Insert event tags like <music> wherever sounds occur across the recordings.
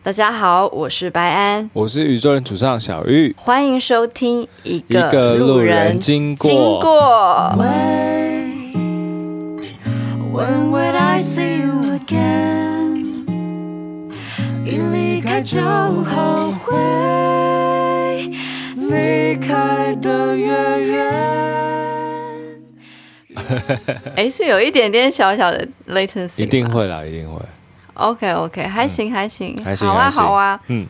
大家好，我是白安，我是宇宙人主唱小玉，欢迎收听一个，一个路人经过。经过 When would I see you again？一离开就后悔，离开的越远。<laughs> 哎，是有一点点小小的 latency，一定会啦，一定会。OK OK，还行、嗯、还行，还行，好啊好啊。嗯，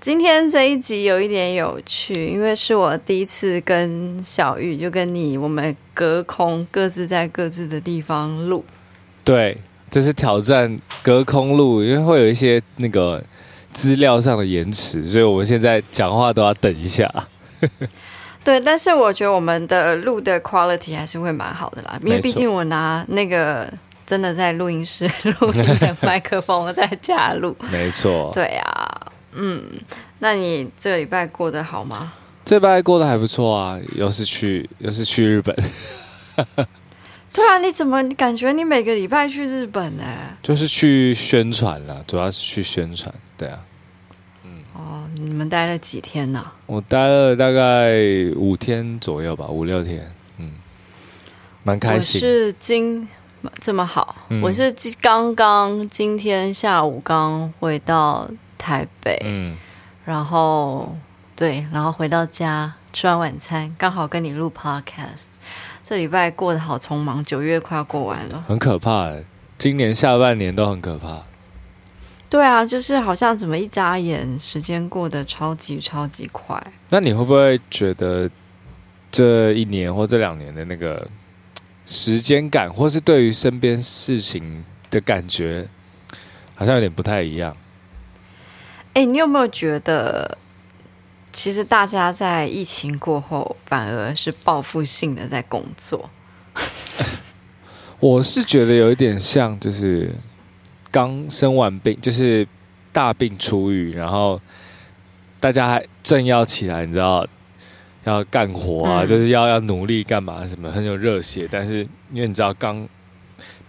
今天这一集有一点有趣，因为是我第一次跟小玉，就跟你，我们隔空各自在各自的地方录。对，这是挑战隔空录，因为会有一些那个资料上的延迟，所以我们现在讲话都要等一下。<laughs> 对，但是我觉得我们的录的 quality 还是会蛮好的啦，因为毕竟我拿那个。真的在录音室 <laughs> 录音的麦克风在家录，<laughs> 没错。对啊，嗯，那你这个礼拜过得好吗？这礼拜过得还不错啊，又是去又是去日本。<laughs> 对啊，你怎么感觉你每个礼拜去日本呢？就是去宣传了，主要是去宣传。对啊，嗯，哦，你们待了几天呢？我待了大概五天左右吧，五六天，嗯，蛮开心。我是今。这么好，嗯、我是刚刚今天下午刚回到台北，嗯，然后对，然后回到家吃完晚餐，刚好跟你录 podcast。这礼拜过得好匆忙，九月快要过完了，很可怕。今年下半年都很可怕。对啊，就是好像怎么一眨眼，时间过得超级超级快。那你会不会觉得这一年或这两年的那个？时间感，或是对于身边事情的感觉，好像有点不太一样。哎，你有没有觉得，其实大家在疫情过后，反而是报复性的在工作？我是觉得有一点像，就是刚生完病，就是大病初愈，然后大家还正要起来，你知道。要干活啊，嗯、就是要要努力干嘛什么，很有热血。但是因为你知道刚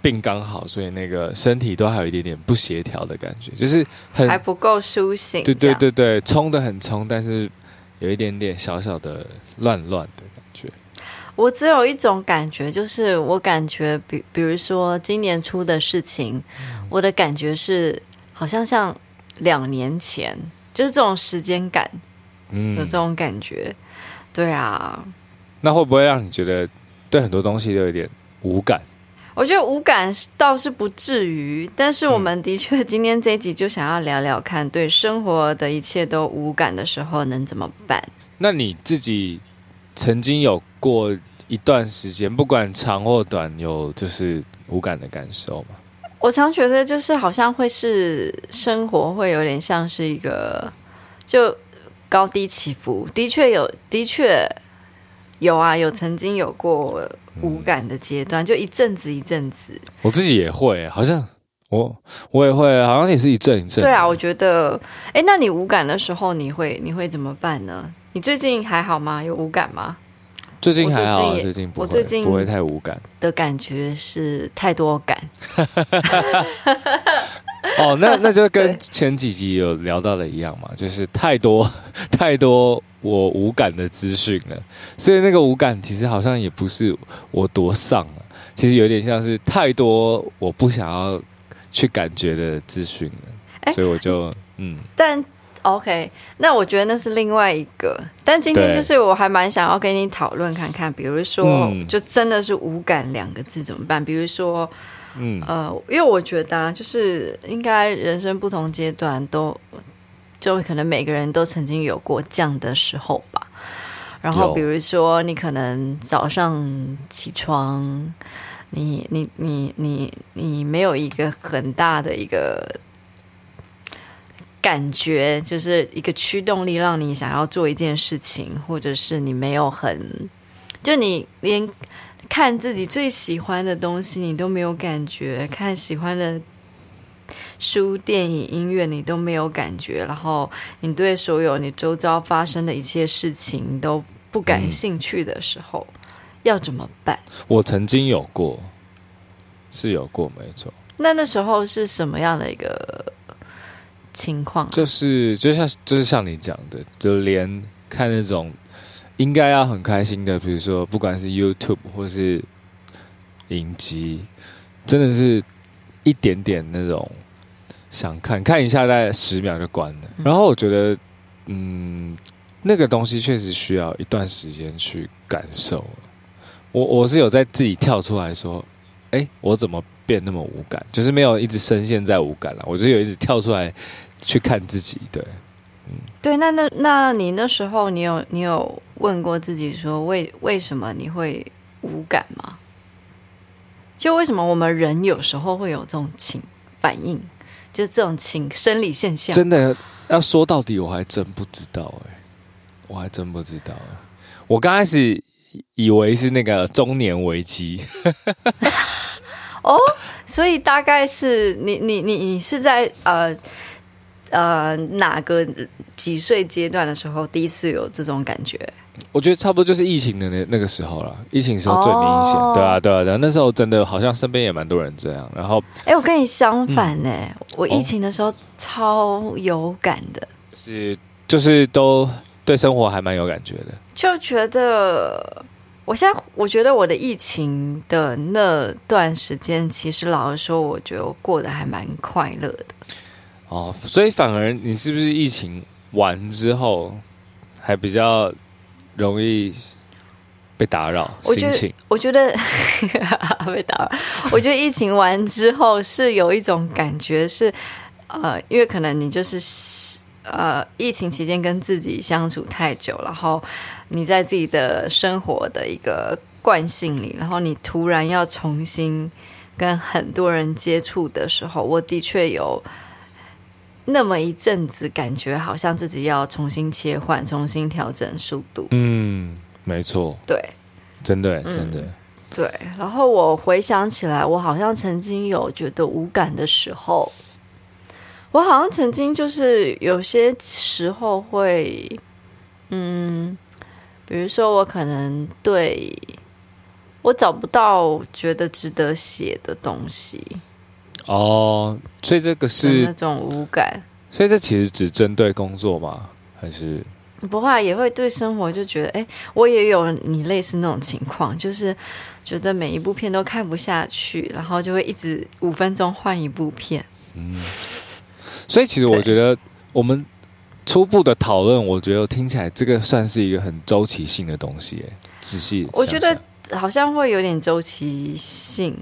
病刚好，所以那个身体都还有一点点不协调的感觉，就是很还不够苏醒。对对对对，冲的很冲，但是有一点点小小的乱乱的感觉。我只有一种感觉，就是我感觉比比如说今年出的事情，嗯、我的感觉是好像像两年前，就是这种时间感，嗯，有这种感觉。对啊，那会不会让你觉得对很多东西都有点无感？我觉得无感倒是不至于，但是我们的确今天这一集就想要聊聊看，对生活的一切都无感的时候能怎么办？那你自己曾经有过一段时间，不管长或短，有就是无感的感受吗？我常觉得就是好像会是生活会有点像是一个就。高低起伏，的确有，的确有啊，有曾经有过无感的阶段，嗯、就一阵子一阵子。我自己也会，好像我我也会，好像也是一阵一阵。对啊，我觉得，哎，那你无感的时候，你会你会怎么办呢？你最近还好吗？有无感吗？最近还好，最近我最近不会太无感的感觉是太多感。<laughs> 哦，那那就跟前几集有聊到的一样嘛，就是太多 <laughs> 太多我无感的资讯了，所以那个无感其实好像也不是我多丧了，其实有点像是太多我不想要去感觉的资讯了，所以我就嗯。但 OK，那我觉得那是另外一个，但今天就是我还蛮想要跟你讨论看看，比如说就真的是无感两个字怎么办？比如说。嗯呃，因为我觉得啊，就是应该人生不同阶段都，就可能每个人都曾经有过这样的时候吧。然后比如说，你可能早上起床，你你你你你没有一个很大的一个感觉，就是一个驱动力让你想要做一件事情，或者是你没有很，就你连。看自己最喜欢的东西，你都没有感觉；看喜欢的书、电影、音乐，你都没有感觉。然后，你对所有你周遭发生的一切事情都不感兴趣的时候，嗯、要怎么办？我曾经有过，是有过，没错。那那时候是什么样的一个情况？就是就像就是像你讲的，就连看那种应该要很开心的，比如说不管是 YouTube 或是影集，真的是一点点那种想看看一下，大概十秒就关了。然后我觉得，嗯，那个东西确实需要一段时间去感受。我我是有在自己跳出来说，哎，我怎么变那么无感？就是没有一直深陷在无感了，我就有一直跳出来去看自己。对，嗯，对，那那那你那时候你有你有问过自己说，为为什么你会无感吗？就为什么我们人有时候会有这种情反应，就这种情生理现象？真的要说到底，我还真不知道哎，我还真不知道。我刚开始。以为是那个中年危机 <laughs> 哦，所以大概是你你你你是在呃呃哪个几岁阶段的时候第一次有这种感觉？我觉得差不多就是疫情的那那个时候了，疫情时候最明显，哦，对啊对啊对啊，那时候真的好像身边也蛮多人这样。然后，哎，我跟你相反呢，嗯，我疫情的时候超有感的，就是就是都。对生活还蛮有感觉的，就觉得我现在我觉得我的疫情的那段时间，其实老实说，我觉得我过得还蛮快乐的。哦，所以反而你是不是疫情完之后还比较容易被打扰？心情？我觉得 <laughs> 被打扰。我觉得疫情完之后是有一种感觉是，呃，因为可能你就是。呃，疫情期间跟自己相处太久，然后你在自己的生活的一个惯性里，然后你突然要重新跟很多人接触的时候，我的确有那么一阵子感觉，好像自己要重新切换、重新调整速度。嗯，没错，对，真的，真的，嗯，对。然后我回想起来，我好像曾经有觉得无感的时候。我好像曾经就是有些时候会，嗯，比如说我可能对我找不到觉得值得写的东西，哦，所以这个是那种无感，所以这其实只针对工作吗？还是不会也会对生活就觉得，哎，我也有你类似那种情况，就是觉得每一部片都看不下去，然后就会一直五分钟换一部片，嗯。所以其实我觉得我们初步的讨论，我觉得听起来这个算是一个很周期性的东西。仔细，我觉得好像会有点周期性，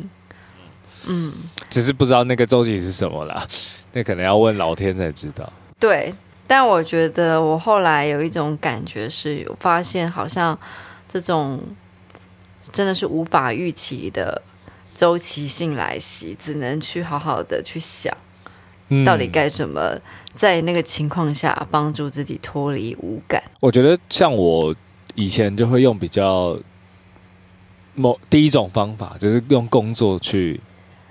嗯，只是不知道那个周期是什么啦。<laughs> 那可能要问老天才知道。对，但我觉得我后来有一种感觉是，有发现好像这种真的是无法预期的周期性来袭，只能去好好的去想。到底该怎么在那个情况下帮助自己脱离无感？我觉得像我以前就会用比较某第一种方法，就是用工作去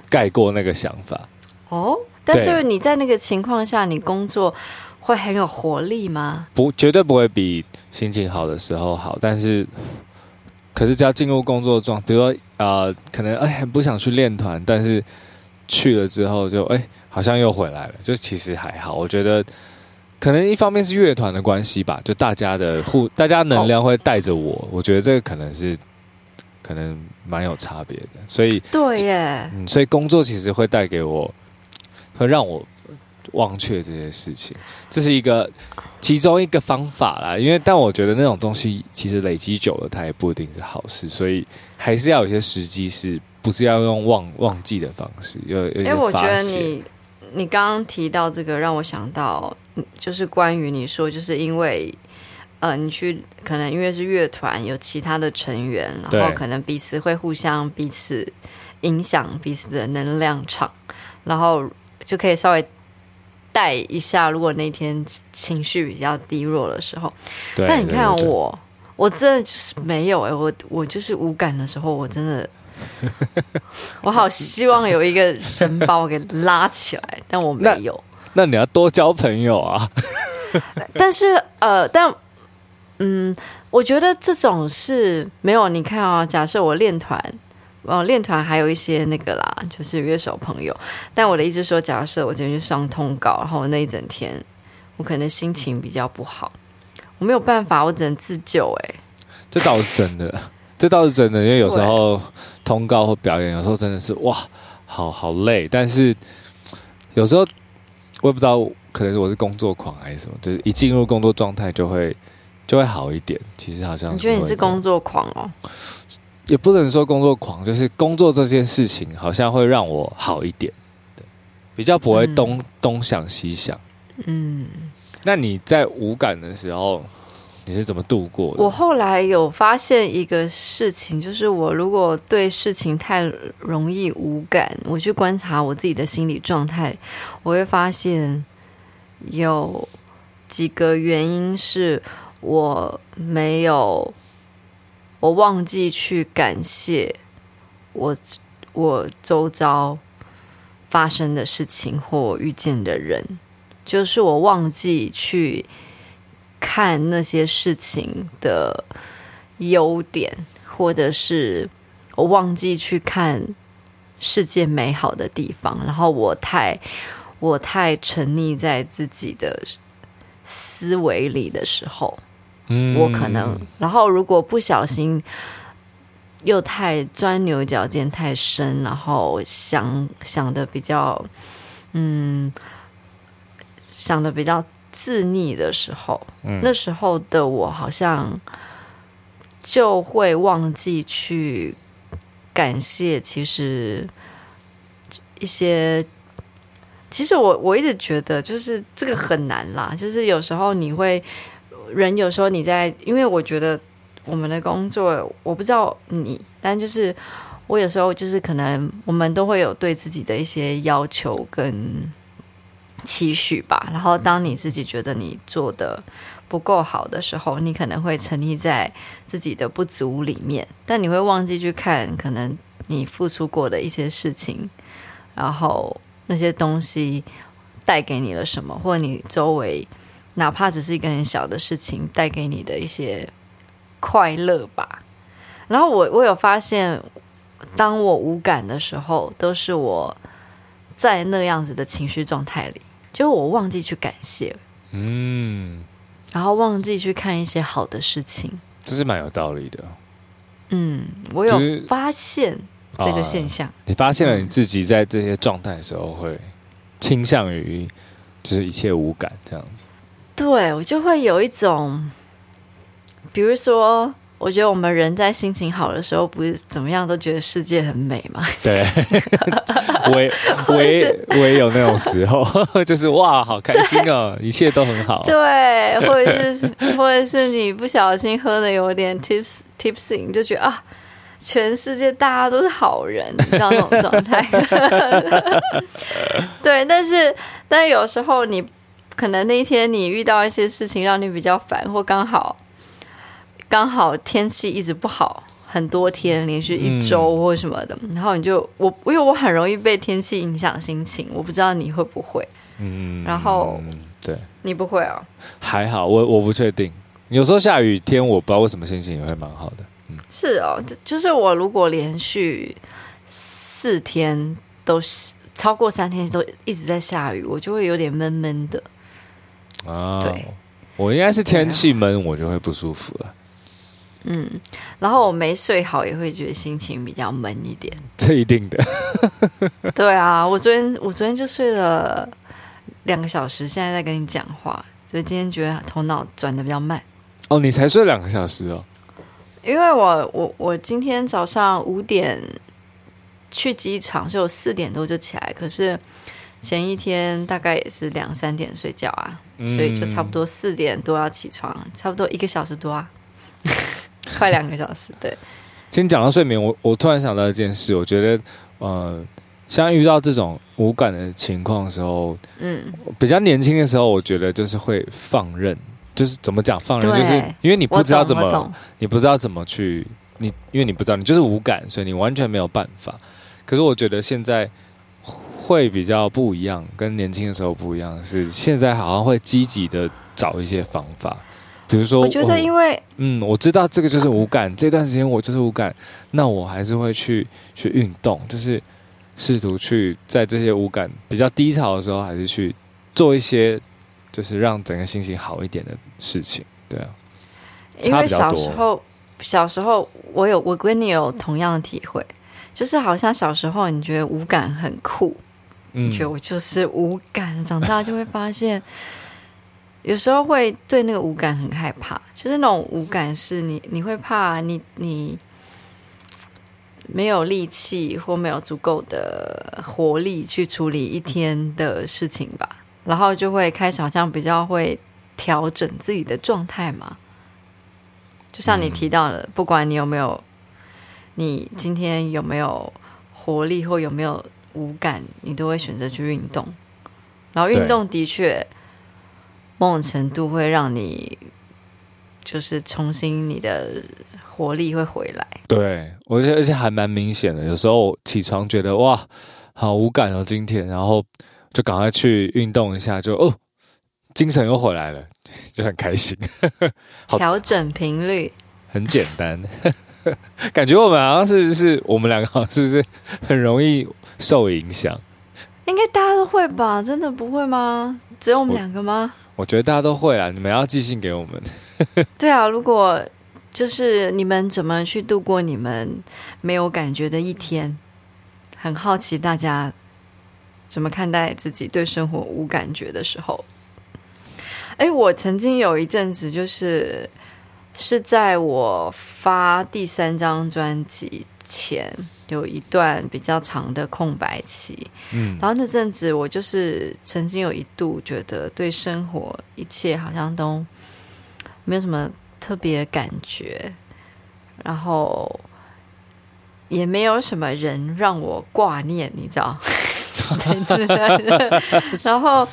盖过那个想法。哦，但是你在那个情况下，你工作会很有活力吗？不，绝对不会比心情好的时候好。但是，可是只要进入工作状，比如说啊、呃，可能哎很不想去练团，但是去了之后就哎。好像又回来了，就其实还好。我觉得可能一方面是乐团的关系吧，就大家的互，大家能量会带着我。Oh. 我觉得这个可能是可能蛮有差别的。所以对耶，嗯，所以工作其实会带给我，会让我忘却这些事情。这是一个其中一个方法啦。因为但我觉得那种东西其实累积久了，它也不一定是好事。所以还是要有些时机，是不是要用忘忘记的方式？有有些发泄。你刚刚提到这个，让我想到，就是关于你说，就是因为，呃，你去可能因为是乐团，有其他的成员，然后可能彼此会互相彼此影响彼此的能量场，然后就可以稍微带一下，如果那天情绪比较低落的时候。但你看我，我真的就是没有哎、欸，我我就是无感的时候，我真的。<laughs> 我好希望有一个人把我给拉起来，但我没有。那，那你要多交朋友啊！<laughs> 但是呃，但嗯，我觉得这种是没有。你看啊、哦，假设我练团，哦，练团还有一些那个啦，就是乐手朋友。但我的意思说，假设我今天去上通告，然后那一整天我可能心情比较不好，我没有办法，我只能自救。哎，这倒是真的，这倒是真的，因为有时候通告或表演，有时候真的是哇，好好累。但是有时候我也不知道，可能是我是工作狂还是什么，就是一进入工作状态就会。就会好一点。其实好像是你觉得你是工作狂哦？也不能说工作狂，就是工作这件事情好像会让我好一点，对，比较不会东、嗯、东想西想。嗯，那你在无感的时候，你是怎么度过的？我后来有发现一个事情，就是我如果对事情太容易无感，我去观察我自己的心理状态，我会发现有几个原因是。我没有，我忘记去感谢我我周遭发生的事情或我遇见的人，就是我忘记去看那些事情的优点，或者是我忘记去看世界美好的地方，然后我太我太沉溺在自己的思维里的时候。我可能，然后如果不小心又太钻牛角尖太深，然后想想的比较，嗯，想的比较自溺的时候，嗯，那时候的我好像就会忘记去感谢，其实一些，其实我我一直觉得就是这个很难啦，就是有时候你会。人有时候你在，因为我觉得我们的工作，我不知道你，但就是我有时候就是可能我们都会有对自己的一些要求跟期许吧。然后当你自己觉得你做的不够好的时候，你可能会沉溺在自己的不足里面，但你会忘记去看可能你付出过的一些事情，然后那些东西带给你了什么，或者你周围。哪怕只是一个很小的事情，带给你的一些快乐吧。然后我我有发现，当我无感的时候，都是我在那样子的情绪状态里，就是我忘记去感谢，嗯，然后忘记去看一些好的事情，这是蛮有道理的。嗯，我有发现这个现象。就是，你发现了你自己在这些状态的时候，会倾向于就是一切无感这样子。对，我就会有一种，比如说，我觉得我们人在心情好的时候，不是怎么样都觉得世界很美嘛。对，<laughs> 我也我也我也有那种时候，就是哇，好开心哦，<laughs> 一切都很好。对，或者是或者是你不小心喝的有点 tips tipsy，你就觉得啊，全世界大家都是好人，你知道那种状态。<laughs> 对，但是但是有时候你。可能那一天你遇到一些事情让你比较烦，或刚好刚好天气一直不好，很多天连续一周或什么的，嗯、然后你就我因为我很容易被天气影响心情，我不知道你会不会，嗯，然后对，你不会啊？还好，我我不确定，有时候下雨天我不知道为什么心情也会蛮好的，嗯，是哦，就是我如果连续四天都超过三天都一直在下雨，我就会有点闷闷的。啊，对，我应该是天气闷，我就会不舒服了。嗯，然后我没睡好，也会觉得心情比较闷一点。这一定的。<laughs> <laughs> 对啊，我昨天我昨天就睡了两个小时，现在在跟你讲话，所以今天觉得头脑转的比较慢。哦，你才睡两个小时哦？因为我我我今天早上五点去机场，所以我四点多就起来，可是。前一天大概也是两三点睡觉啊，嗯、所以就差不多四点多要起床，差不多一个小时多啊，<laughs> 快两个小时。对，今天讲到睡眠，我我突然想到一件事，我觉得，呃，像遇到这种无感的情况的时候，嗯，比较年轻的时候，我觉得就是会放任，就是怎么讲放任，就是因为你不知道怎么，你不知道怎么去，你因为你不知道，你就是无感，所以你完全没有办法。可是我觉得现在。会比较不一样，跟年轻的时候不一样，是现在好像会积极的找一些方法，比如说，我觉得因为嗯，我知道这个就是无感，这段时间我就是无感，那我还是会去去运动，就是试图去在这些无感比较低潮的时候，还是去做一些就是让整个心情好一点的事情。对啊，因为小时候小时候我有我跟你有同样的体会，就是好像小时候你觉得无感很酷，嗯，你觉得我就是无感，长大就会发现。<laughs> 有时候会对那个无感很害怕，就是那种无感是你你会怕你你没有力气或没有足够的活力去处理一天的事情吧，然后就会开始好像比较会调整自己的状态嘛。就像你提到的，不管你有没有，你今天有没有活力或有没有无感，你都会选择去运动，然后运动的确。某种程度会让你，就是重新你的活力会回来。对，我觉得而且还蛮明显的。有时候起床觉得哇，好无感哦，今天，然后就赶快去运动一下，就哦，精神又回来了，就很开心。<laughs> 调整频率很简单，<laughs> 感觉我们好像是是我们两个好像是不是很容易受影响？应该大家都会吧？真的不会吗？只有我们两个吗？我觉得大家都会啊，你们要寄信给我们。<laughs> 对啊，如果就是你们怎么去度过你们没有感觉的一天？很好奇大家怎么看待自己对生活无感觉的时候。哎，我曾经有一阵子，就是是在我发第三张专辑前。有一段比较长的空白期，嗯，然后那阵子我就是曾经有一度觉得对生活一切好像都没有什么特别感觉，然后也没有什么人让我挂念，你知道？<laughs> <laughs> 然后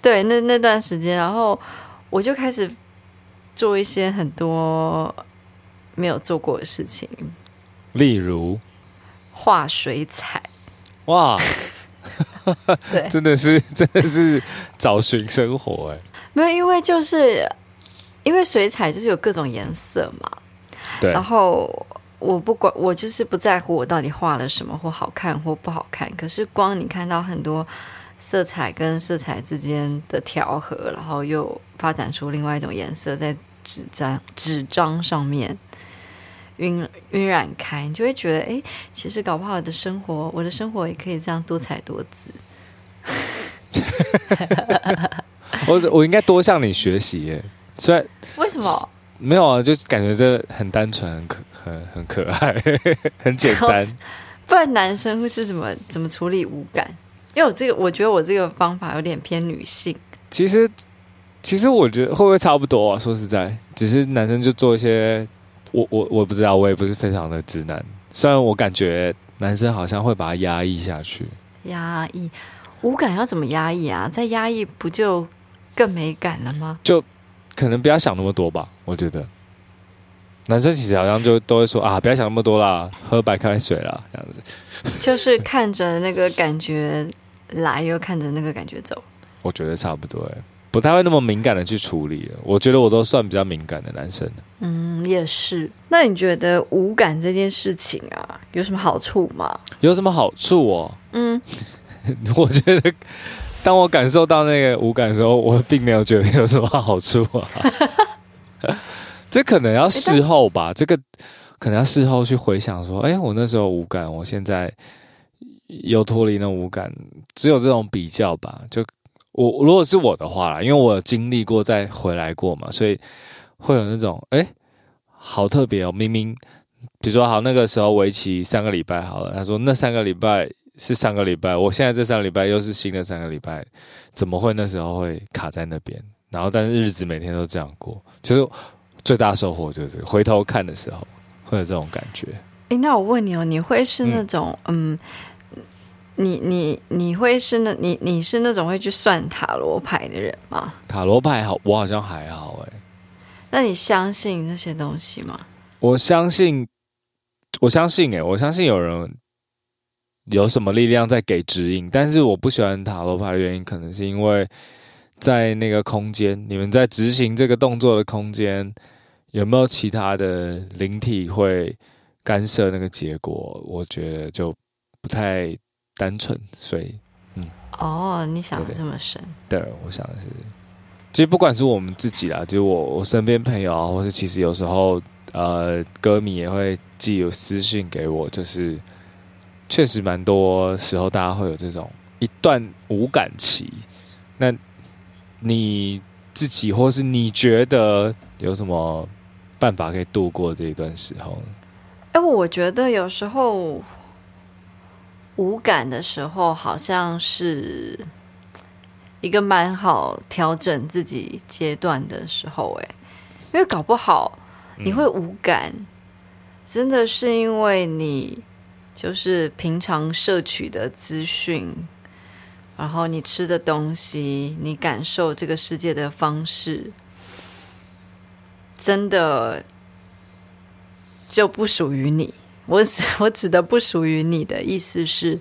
对那那段时间，然后我就开始做一些很多没有做过的事情，例如。画水彩，哇，对，<laughs> 真的是真的是找寻生活哎，没有，因为就是因为水彩就是有各种颜色嘛，对，然后我不管，我就是不在乎我到底画了什么或好看或不好看，可是光你看到很多色彩跟色彩之间的调和，然后又发展出另外一种颜色在纸张纸张上面。晕晕染开，你就会觉得，哎，其实搞不好我的生活，我的生活也可以这样多彩多姿。<laughs> 我我应该多向你学习耶，虽然为什么没有啊？就感觉这很单纯，很可很很可爱，<laughs> 很简单。<laughs> 不然男生会是怎么怎么处理无感？因为我这个，我觉得我这个方法有点偏女性。其实其实我觉得会不会差不多啊？说实在，只是男生就做一些。我我我不知道，我也不是非常的直男。虽然我感觉男生好像会把它压抑下去，压抑无感要怎么压抑啊？再压抑不就更没感了吗？就可能不要想那么多吧。我觉得男生其实好像就都会说啊，不要想那么多啦，喝白开水啦，这样子。就是看着那个感觉来，又看着那个感觉走。<laughs> 我觉得差不多哎。不太会那么敏感的去处理，我觉得我都算比较敏感的男生。嗯，也是。那你觉得无感这件事情啊，有什么好处吗？有什么好处哦？嗯，<laughs> 我觉得当我感受到那个无感的时候，我并没有觉得有什么好处啊。<laughs> 这可能要事后吧，这个可能要事后去回想说，哎，我那时候无感，我现在又脱离那无感，只有这种比较吧，就。我如果是我的话啦，因为我有经历过再回来过嘛，所以会有那种哎，好特别哦！明明比如说好那个时候为期三个礼拜好了，他说那三个礼拜是三个礼拜，我现在这三个礼拜又是新的三个礼拜，怎么会那时候会卡在那边？然后但是日子每天都这样过，就是最大收获就是回头看的时候会有这种感觉。哎，那我问你哦，你会是那种嗯？嗯你你你会是那你你是那种会去算塔罗牌的人吗？塔罗牌好，我好像还好哎。那你相信这些东西吗？我相信，我相信哎，我相信有人有什么力量在给指引，但是我不喜欢塔罗牌的原因，可能是因为在那个空间，你们在执行这个动作的空间，有没有其他的灵体会干涉那个结果？我觉得就不太单纯，所以，嗯，哦，你想的这么深？对，我想的是，其实不管是我们自己啦，就是我我身边朋友啊，或是其实有时候呃，歌迷也会寄有私信给我，就是确实蛮多时候大家会有这种一段无感期，那。你自己，或是你觉得有什么办法可以度过这一段时候呢？哎，我觉得有时候无感的时候，好像是一个蛮好调整自己阶段的时候。哎，因为搞不好你会无感，真的是因为你就是平常摄取的资讯。然后你吃的东西，你感受这个世界的方式，真的就不属于你。我指 <laughs> 我指的不属于你的意思是，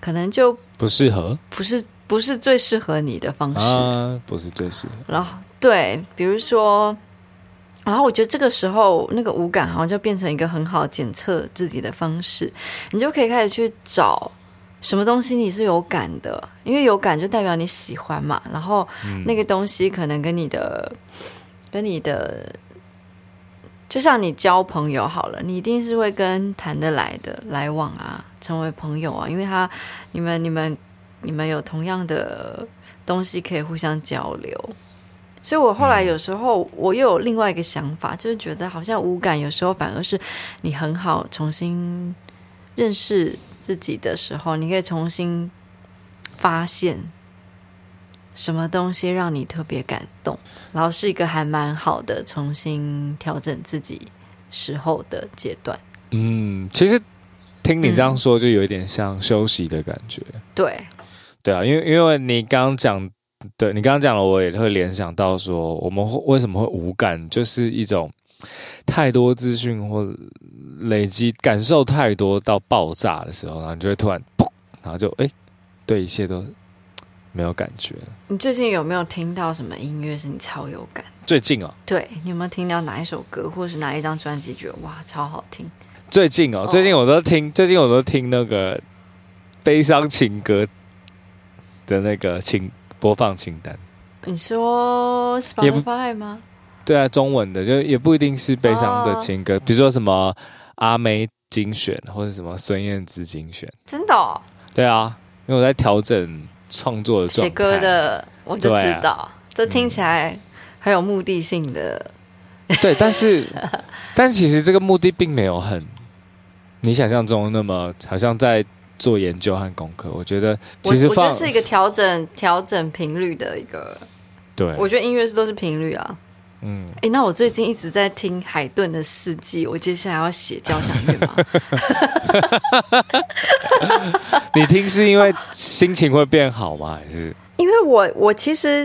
可能就不适合，不是不是最适合你的方式，啊、不是最适合。然后对，比如说，然后我觉得这个时候那个无感好像就变成一个很好检测自己的方式，你就可以开始去找。什么东西你是有感的？因为有感就代表你喜欢嘛。然后那个东西可能跟你的、嗯、跟你的，就像你交朋友好了，你一定是会跟谈得来的来往啊，成为朋友啊。因为他你们你们你们有同样的东西可以互相交流。所以我后来有时候我又有另外一个想法，就是觉得好像无感有时候反而是你很好重新认识。自己的时候，你可以重新发现什么东西让你特别感动，然后是一个还蛮好的重新调整自己时候的阶段。嗯，其实听你这样说，就有一点像休息的感觉。嗯、对，对啊，因为因为你刚刚讲，对你刚刚讲了，我也会联想到说，我们为什么会无感，就是一种。太多资讯或累积感受太多到爆炸的时候，然后你就会突然砰，然后就哎、欸，对一切都没有感觉。你最近有没有听到什么音乐是你超有感？最近哦，对，你有没有听到哪一首歌，或是哪一张专辑，觉得哇超好听？最近哦，最近我都听，最近我都听那个悲伤情歌的那个清播放清单。你说 Spotify 吗？对啊，中文的就也不一定是悲伤的情歌，哦、比如说什么阿妹精选或者什么孙燕姿精选，真的、哦？对啊，因为我在调整创作的状态，写歌的，我就知道，啊、这听起来很有目的性的。嗯、对，但是 <laughs> 但其实这个目的并没有很你想象中那么好像在做研究和功课。我觉得其实我觉得是一个调整调整频率的一个，对，我觉得音乐是都是频率啊。嗯，哎，那我最近一直在听海顿的《事迹》，我接下来要写交响乐吗？<laughs> 你听是因为心情会变好吗？还是因为我我其实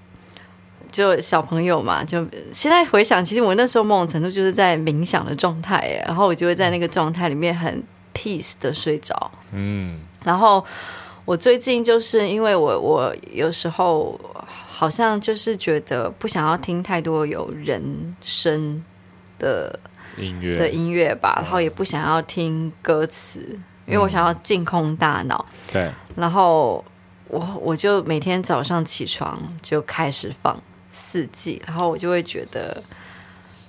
就小朋友嘛，就现在回想，其实我那时候某种程度就是在冥想的状态，然后我就会在那个状态里面很 peace 的睡着。嗯，然后我最近就是因为我我有时候好像就是觉得不想要听太多有人声的音乐的音乐吧，然后也不想要听歌词，因为我想要净空大脑。对，然后我我就每天早上起床就开始放。四季，然后我就会觉得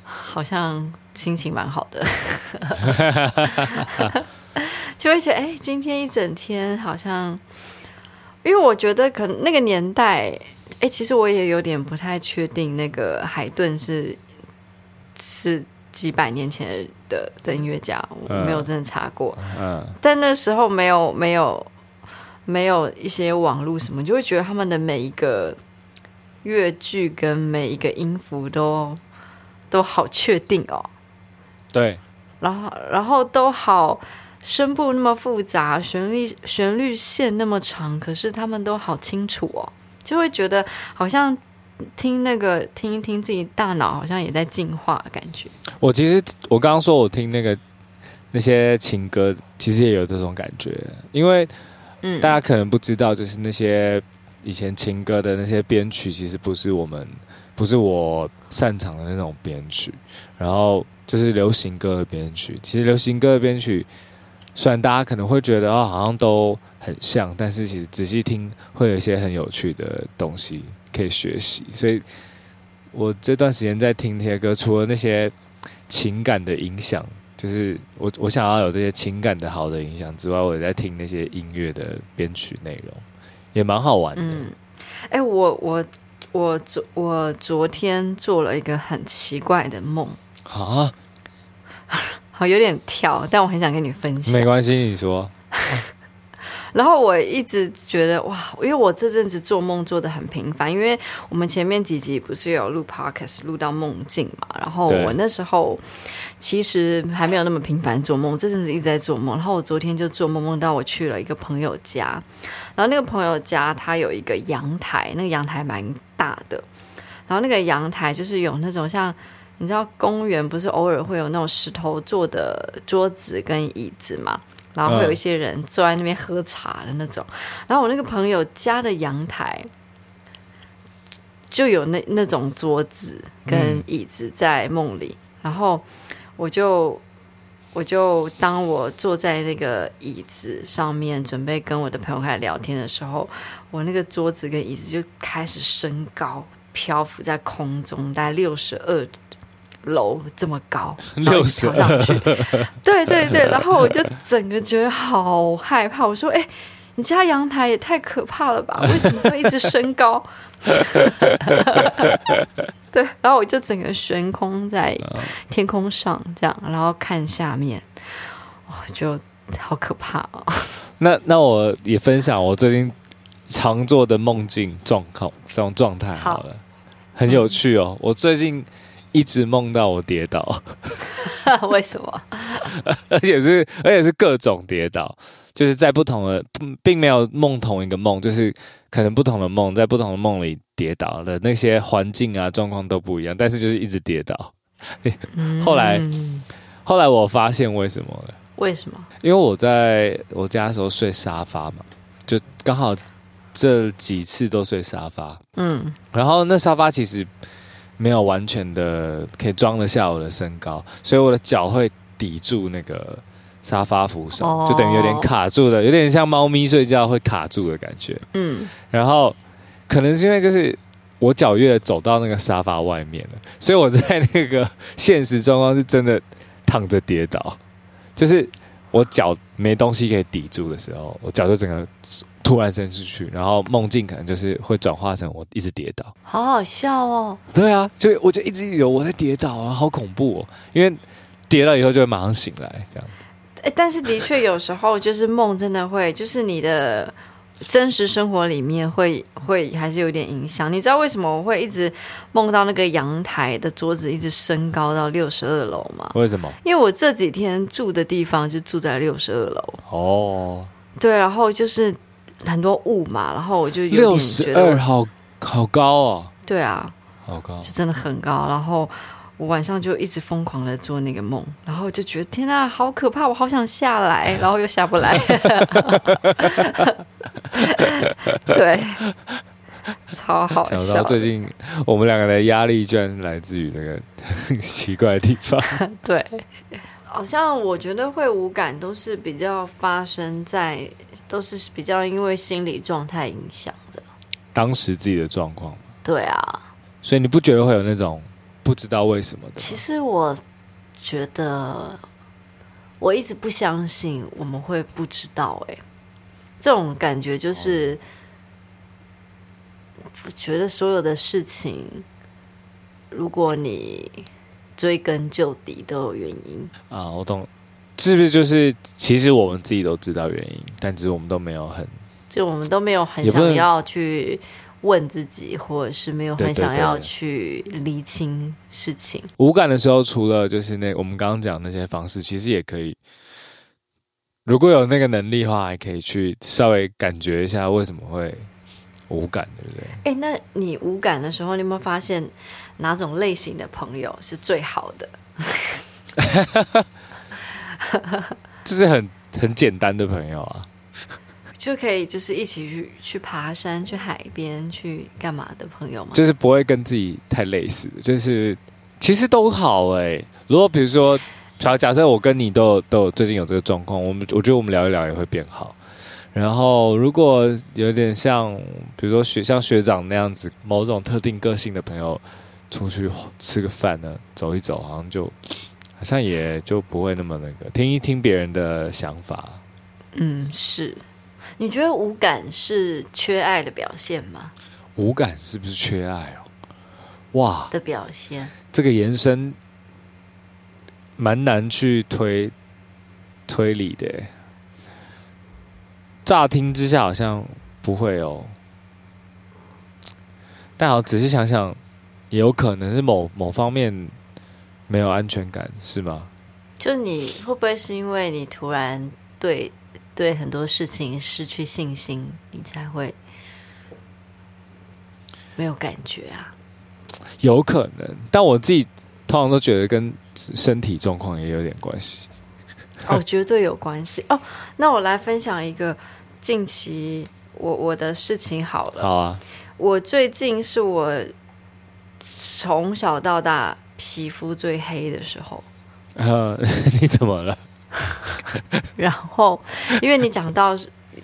好像心情蛮好的，<laughs> 就会觉得哎，今天一整天好像，因为我觉得可能那个年代，哎，其实我也有点不太确定那个海顿是是几百年前的的音乐家，我没有真的查过，嗯，但那时候没有没有没有一些网络什么，就会觉得他们的每一个。乐句跟每一个音符都都好确定哦，对，然后然后都好，声部那么复杂，旋律旋律线那么长，可是他们都好清楚哦，就会觉得好像听那个听一听自己大脑好像也在进化的感觉。我其实我刚刚说我听那个那些情歌，其实也有这种感觉，因为嗯，大家可能不知道，就是那些以前情歌的那些编曲，其实不是我们。不是我擅长的那种编曲，然后就是流行歌的编曲。其实流行歌的编曲，虽然大家可能会觉得哦，好像都很像，但是其实仔细听会有一些很有趣的东西可以学习。所以我这段时间在听这些歌，除了那些情感的影响，就是我我想要有这些情感的好的影响之外，我也在听那些音乐的编曲内容，也蛮好玩的。嗯，哎，我我。我昨我昨天做了一个很奇怪的梦啊，<laughs> 好有点跳，但我很想跟你分享。没关系，你说。<laughs> 然后我一直觉得哇，因为我这阵子做梦做得很频繁，因为我们前面几集不是有录 podcast 录到梦境嘛，然后我那时候其实还没有那么频繁做梦，这阵子一直在做梦。然后我昨天就做梦，梦到我去了一个朋友家，然后那个朋友家他有一个阳台，那个阳台蛮大的，然后那个阳台就是有那种像你知道公园不是偶尔会有那种石头做的桌子跟椅子嘛。然后会有一些人坐在那边喝茶的那种，然后我那个朋友家的阳台就有那那种桌子跟椅子在梦里，然后我就我就当我坐在那个椅子上面准备跟我的朋友开始聊天的时候，我那个桌子跟椅子就开始升高，漂浮在空中，大概六十二。楼这么高，<laughs> 六十跳上去，<laughs> 对对对，然后我就整个觉得好害怕。我说：“哎，你家阳台也太可怕了吧？<laughs> 为什么会一直升高？”对，然后我就整个悬空在天空上，这样，然后看下面，哇，就好可怕哦。那那我也分享我最近常做的梦境状况，这种状态好了，好很有趣哦。我最近。一直梦到我跌倒，<laughs> 为什么？<laughs> 而且是而且是各种跌倒，就是在不同的，并没有梦同一个梦，就是可能不同的梦，在不同的梦里跌倒的那些环境啊状况都不一样，但是就是一直跌倒。<laughs> 后来、嗯、后来我发现为什么了？为什么？因为我在我家的时候睡沙发嘛，就刚好这几次都睡沙发。嗯，然后那沙发其实。没有完全的可以装得下我的身高，所以我的脚会抵住那个沙发扶手，oh. 就等于有点卡住了，有点像猫咪睡觉会卡住的感觉。嗯，然后可能是因为就是我脚越走到那个沙发外面了，所以我在那个现实状况是真的躺着跌倒，就是我脚没东西可以抵住的时候，我脚就整个。突然伸出去，然后梦境可能就是会转化成我一直跌倒，好好笑哦。对啊，就我就一直有我在跌倒啊，好恐怖哦。因为跌了以后就会马上醒来，这样。哎，但是的确有时候就是梦真的会，就是你的真实生活里面会会还是有点影响。你知道为什么我会一直梦到那个阳台的桌子一直升高到六十二楼吗？为什么？因为我这几天住的地方就住在六十二楼。哦，对，然后就是。很多雾嘛，然后我就有点六十二，好好高哦。对啊，好高，就真的很高。然后我晚上就一直疯狂的做那个梦，然后就觉得天啊，好可怕，我好想下来，<laughs> 然后又下不来。<laughs> 对，超好笑。想到最近我们两个的压力居然来自于这个很 <laughs> 奇怪的地方。对。好像我觉得会无感，都是比较发生在，都是比较因为心理状态影响的。当时自己的状况。对啊。所以你不觉得会有那种不知道为什么的？其实我觉得，我一直不相信我们会不知道。哎，这种感觉就是，我觉得所有的事情，如果你。追根究底都有原因啊，我懂，是不是就是其实我们自己都知道原因，但只是我们都没有很，就我们都没有很想要去问自己，或者是没有很想要去厘清事情。对对对。无感的时候，除了就是那我们刚刚讲那些方式，其实也可以。如果有那个能力的话，还可以去稍微感觉一下为什么会无感，对不对？哎，那你无感的时候，你有没有发现哪种类型的朋友是最好的？<laughs> 就是很很简单的朋友啊，<laughs> 就可以就是一起去去爬山、去海边、去干嘛的朋友吗？就是不会跟自己太类似，就是其实都好哎、欸。如果比如说。假假设我跟你都有都有最近有这个状况，我们我觉得我们聊一聊也会变好。然后如果有点像，比如说学像学长那样子，某种特定个性的朋友出去吃个饭呢，走一走，好像就好像也就不会那么那个，听一听别人的想法。嗯，是。你觉得无感是缺爱的表现吗？无感是不是缺爱哦？哇，的表现。这个延伸。蛮难去推推理的，乍听之下好像不会哦，但好仔细想想，也有可能是某某方面没有安全感，是吗？就你会不会是因为你突然对对很多事情失去信心，你才会没有感觉啊？有可能，但我自己通常都觉得跟。身体状况也有点关系，<laughs> 哦，绝对有关系哦。那我来分享一个近期我我的事情好了。好啊，我最近是我从小到大皮肤最黑的时候。呃，<laughs> 你怎么了？<laughs> 然后，因为你讲到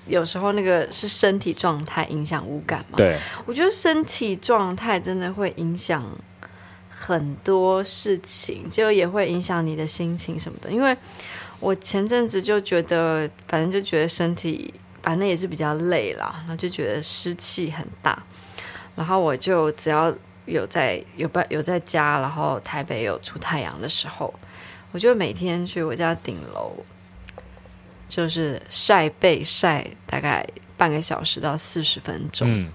有时候那个是身体状态影响五感嘛，对，我觉得身体状态真的会影响。很多事情就也会影响你的心情什么的，因为我前阵子就觉得，反正就觉得身体反正也是比较累啦，然后就觉得湿气很大，然后我就只要有在有办有在家，然后台北有出太阳的时候，我就每天去我家顶楼，就是晒背晒大概半个小时到四十分钟。嗯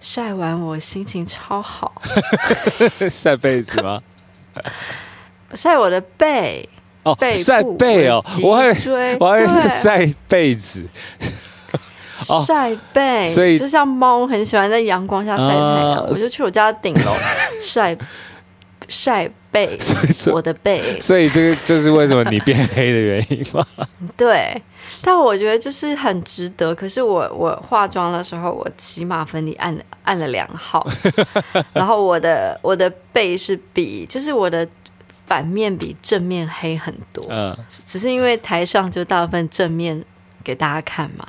晒完我心情超好，<laughs> 晒被子吗？<laughs> 晒我的背哦，背晒背哦，我还我还是晒被子，<laughs> 晒背，所以就像猫很喜欢在阳光下晒太阳，我就去我家顶楼 <laughs> 晒晒背，我的背，所以这个就是为什么你变黑的原因吗？<laughs> 对。但我觉得就是很值得。可是我我化妆的时候，我起码粉底按按了两号，然后我的我的背是比就是我的反面比正面黑很多。嗯，只是因为台上就大部分正面给大家看嘛。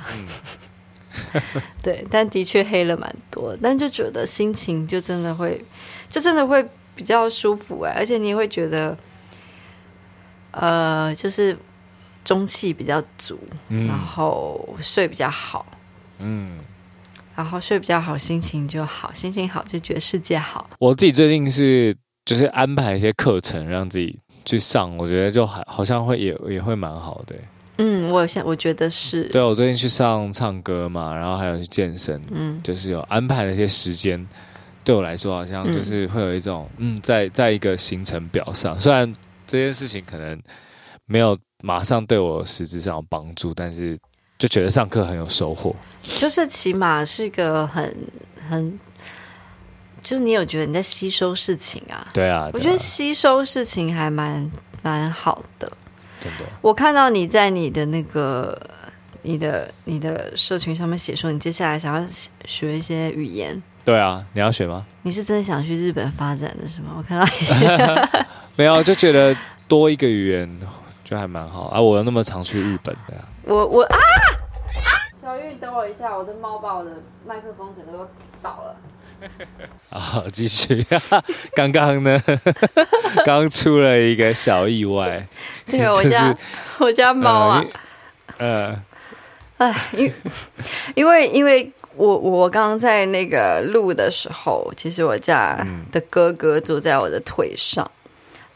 嗯、<laughs> 对，但的确黑了蛮多。但就觉得心情就真的会，就真的会比较舒服哎，而且你会觉得，呃，就是。中气比较足，嗯，然后睡比较好，嗯，然后睡比较好，心情就好，心情好就觉得世界好。我自己最近是就是安排一些课程让自己去上，我觉得就还好像会也也会蛮好的。嗯，我现我觉得是。对，我最近去上唱歌嘛，然后还有去健身，嗯，就是有安排了一些时间，对我来说好像就是会有一种嗯，嗯，在在一个行程表上，虽然这件事情可能没有。马上对我实质上有帮助，但是就觉得上课很有收获。就是起码是一个很很，就是你有觉得你在吸收事情啊？对啊，对啊，我觉得吸收事情还蛮蛮好的。真的，我看到你在你的那个你的你的社群上面写说，你接下来想要学一些语言。对啊，你要学吗？你是真的想去日本发展的是吗？我看到一些 <laughs> 没有，就觉得多一个语言。就还蛮好啊！我又那么常去日本的呀。我我啊！小玉，等我一下，我的猫把我的麦克风整个都倒了。<laughs> 好，继续。<laughs> 刚刚呢？<laughs> 刚出了一个小意外。对，就是、我家我家猫啊。呃。哎，因因为因为我我刚刚在那个录的时候，其实我家的哥哥坐在我的腿上。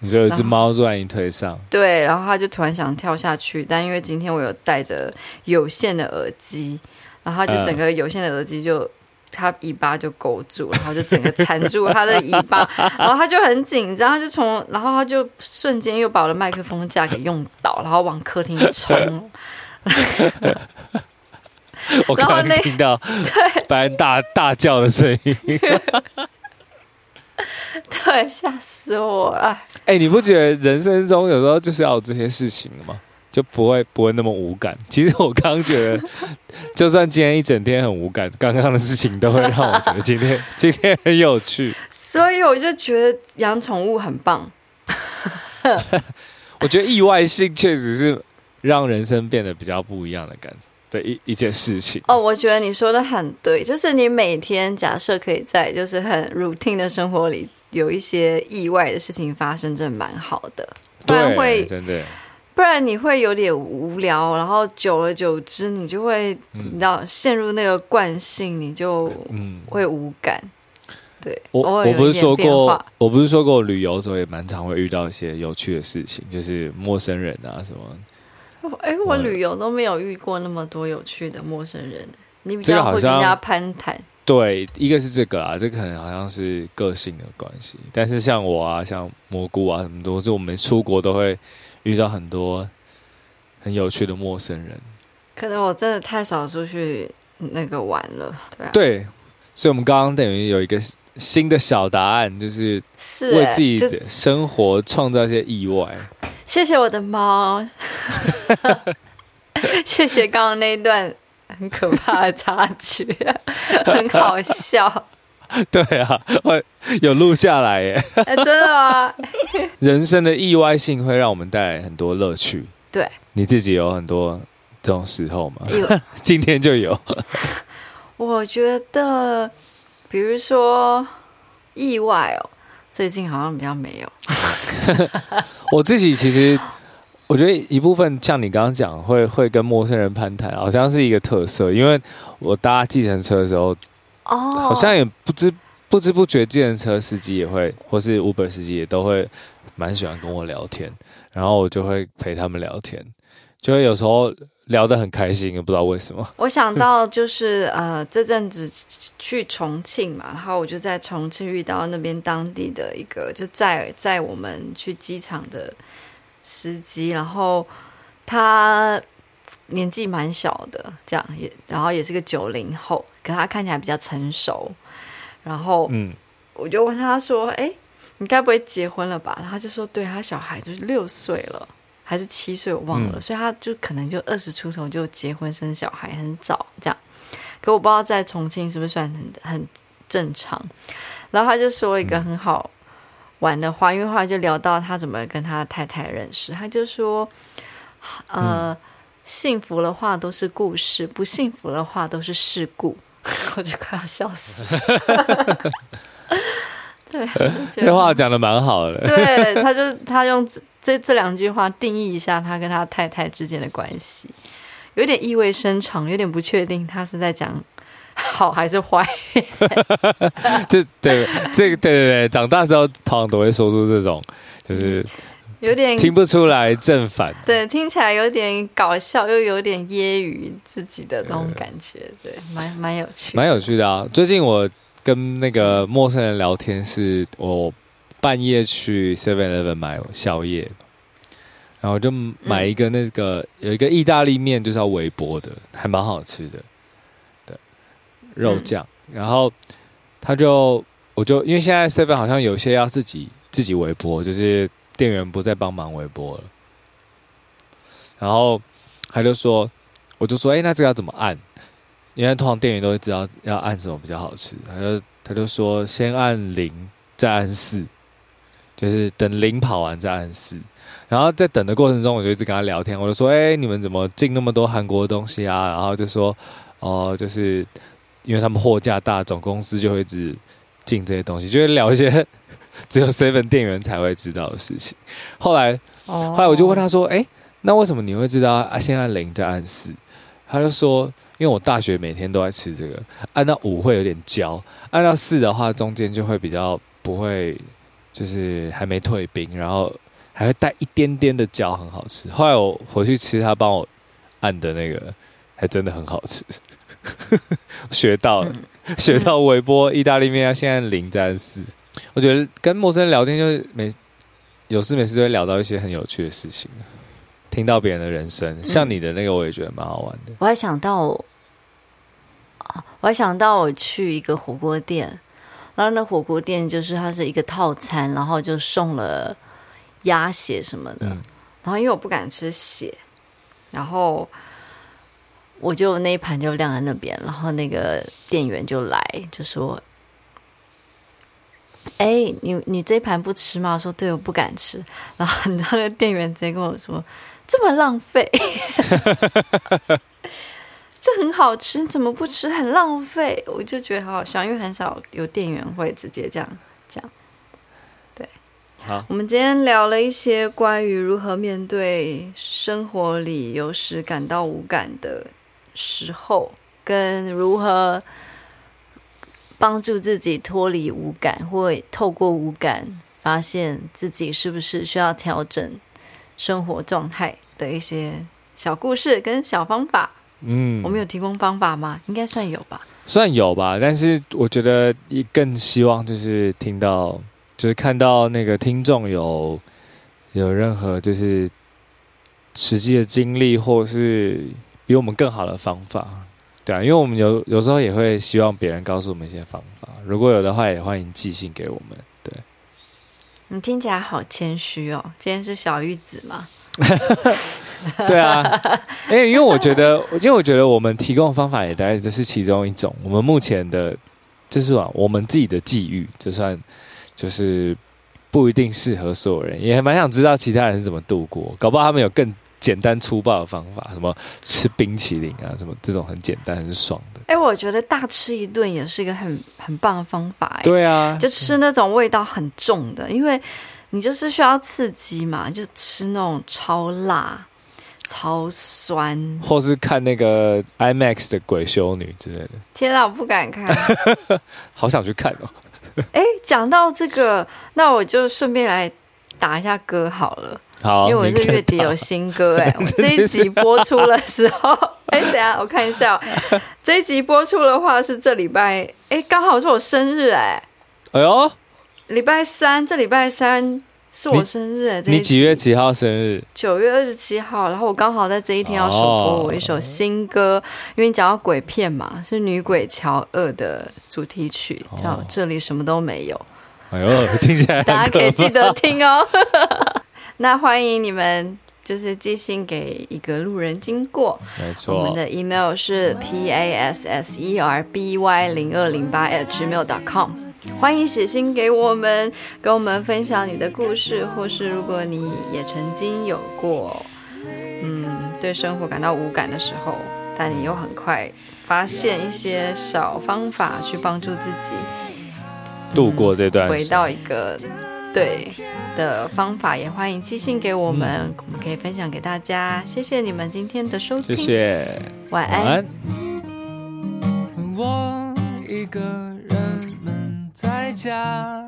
你说有一只猫坐在你腿上，对，然后他就突然想跳下去，但因为今天我有戴着有线的耳机，然后他就整个有线的耳机就他尾巴就勾住，然后就整个缠住他的尾巴，<laughs> 然后他就很紧张，他就从，然后他就瞬间又把我的麦克风架给用倒，然后往客厅冲。<laughs> 我刚刚听到白安大大叫的声音，<laughs> 对，吓死我了！哎、欸，你不觉得人生中有时候就是要有这些事情吗？就不会不会那么无感。<laughs> 其实我刚刚觉得，就算今天一整天很无感，刚刚的事情都会让我觉得今天 <laughs> 今天很有趣。所以我就觉得养宠物很棒。<laughs> 我觉得意外性确实是让人生变得比较不一样的感觉。的一一件事情哦，我觉得你说的很对，就是你每天假设可以在就是很 routine 的生活里有一些意外的事情发生，真的蛮好的，不然会真的，不然你会有点无聊，然后久而久之你就会、嗯、你知道陷入那个惯性，你就嗯会无感。对，我我不是说过，我不是说过旅游的时候也蛮常会遇到一些有趣的事情，就是陌生人啊什么。哎，我旅游都没有遇过那么多有趣的陌生人。你比较会跟人家攀谈。对，一个是这个啊，这个可能好像是个性的关系。但是像我啊，像蘑菇啊什么的，就我们出国都会遇到很多很有趣的陌生人。可能我真的太少出去那个玩了，对啊。对，所以我们刚刚等于有一个新的小答案，就是为自己的生活创造一些意外。谢谢我的猫，<laughs> 谢谢刚刚那一段很可怕的插曲，很好笑。<laughs> 对啊，会有录下来耶。欸，真的吗？<laughs> 人生的意外性会让我们带来很多乐趣。对，你自己有很多这种时候吗？有，<laughs> 今天就有。我觉得，比如说意外哦。最近好像比较没有。我自己其实，我觉得一部分像你刚刚讲，会会跟陌生人攀谈，好像是一个特色。因为我搭计程车的时候，哦，好像也不知不知不觉，计程车司机也会，或是 Uber 司机也都会蛮喜欢跟我聊天，然后我就会陪他们聊天，就会有时候。聊得很开心，也不知道为什么。<laughs> 我想到就是呃，这阵子去重庆嘛，然后我就在重庆遇到那边当地的一个就载载我们去机场的司机，然后他年纪蛮小的，这样也然后也是个九零后，可他看起来比较成熟。然后嗯，我就问他说：“哎，你该不会结婚了吧？”他就说：“对，他小孩就是六岁了。”还是七岁，我忘了，嗯、所以他就可能就二十出头就结婚生小孩，很早这样。可我不知道在重庆是不是算很很正常。然后他就说了一个很好玩的话，嗯、因为后来就聊到他怎么跟他太太认识，他就说：“呃，嗯、幸福的话都是故事，不幸福的话都是事故。<laughs> ”我就快要笑死了。对，这话讲的蛮好的。对，他就他用。这这两句话定义一下他跟他太太之间的关系，有点意味深长，有点不确定他是在讲好还是坏。<laughs> 这对这个对对对，长大之后通常都会说出这种，就是有点听不出来正反。对，听起来有点搞笑，又有点揶揄自己的那种感觉，对，蛮蛮有趣，蛮有趣的啊。最近我跟那个陌生人聊天，是我。半夜去 Seven Eleven 买宵夜，然后就买一个那个、嗯、有一个意大利面，就是要微波的，还蛮好吃的，对，肉酱。嗯、然后他就我就因为现在 Seven 好像有些要自己自己微波，就是店员不再帮忙微波了。然后他就说，我就说，哎，那这个要怎么按？因为通常店员都会知道要按什么比较好吃。他就他就说，先按零，再按四。就是等零跑完再按四，然后在等的过程中，我就一直跟他聊天。我就说：“哎、你们怎么进那么多韩国的东西啊？”然后就说：“哦、就是因为他们货架大，总公司就会一直进这些东西，就会聊一些只有 seven 店员才会知道的事情。”后来，后来我就问他说：“哎、欸，那为什么你会知道啊？现在零在按四？”他就说：“因为我大学每天都在吃这个，按到五会有点焦，按到四的话，中间就会比较不会。”就是还没退冰，然后还会带一点点的焦，很好吃。后来我回去吃他帮我按的那个，还真的很好吃。<laughs> 学到了，嗯、学到微波意大利面要现在零战四。我觉得跟陌生人聊天就是每有事没事就会聊到一些很有趣的事情，听到别人的人生，像你的那个我也觉得蛮好玩的。我还想到，我还想到我去一个火锅店，然后那火锅店就是它是一个套餐，然后就送了鸭血什么的，嗯、然后因为我不敢吃血，然后。我就那一盘就晾在那边，然后那个店员就来就说：“哎、欸，你你这一盘不吃吗？”我说：“对，我不敢吃。<laughs> ”然后你知道那个店员直接跟我说：“这么浪费，<laughs> 这很好吃，怎么不吃？很浪费。”我就觉得好好笑，因为很少有店员会直接这样讲。对，好，我们今天聊了一些关于如何面对生活里有时感到无感的。时候跟如何帮助自己脱离无感，或透过无感发现自己是不是需要调整生活状态的一些小故事跟小方法。嗯，我们有提供方法吗？应该算有吧，算有吧。但是我觉得更希望就是听到，就是看到那个听众有有任何就是实际的经历，或是。比我们更好的方法，对啊，因为我们有有时候也会希望别人告诉我们一些方法，如果有的话，也欢迎寄信给我们。对，你听起来好谦虚哦。今天是小玉子吗？<laughs> 对啊，因为因为我觉得，因为我觉得我们提供的方法也大概就是其中一种。我们目前的，就是啊我们自己的际遇，就算就是不一定适合所有人，也蛮想知道其他人是怎么度过，搞不好他们有更。简单粗暴的方法，什么吃冰淇淋啊，什么这种很简单很爽的。哎、欸，我觉得大吃一顿也是一个很很棒的方法。对啊，就吃那种味道很重的，因为你就是需要刺激嘛，就吃那种超辣、超酸，或是看那个 IMAX 的鬼修女之类的。天啊，我不敢看，<laughs> 好想去看哦。哎、欸，讲到这个，那我就顺便来打一下歌好了。好，因为我是月底有新歌 <laughs> 哎，我这一集播出的时候，<laughs> 哎，等下我看一下，<laughs> 这一集播出的话是这礼拜，哎，刚好是我生日哎，哎呦，礼拜三，这礼拜三是我生日哎，你，你几月几号生日？九月二十七号，然后我刚好在这一天要首播我一首新歌，哦、因为你讲到鬼片嘛，是《女鬼桥二》的主题曲，叫《这里什么都没有》。哎呦，听起来大家可以记得听哦。<laughs> 那欢迎你们，就是寄信给一个路人经过。没错，我们的 email 是 p a s s e r b y 零二零八 at gmail dot com。欢迎写信给我们，跟我们分享你的故事，或是如果你也曾经有过，嗯，对生活感到无感的时候，但你又很快发现一些小方法去帮助自己度过这段，回到一个。对的方法，也欢迎寄信给我们，嗯、我们可以分享给大家。谢谢你们今天的收听，谢谢，晚安。晚安。我一个人闷在家。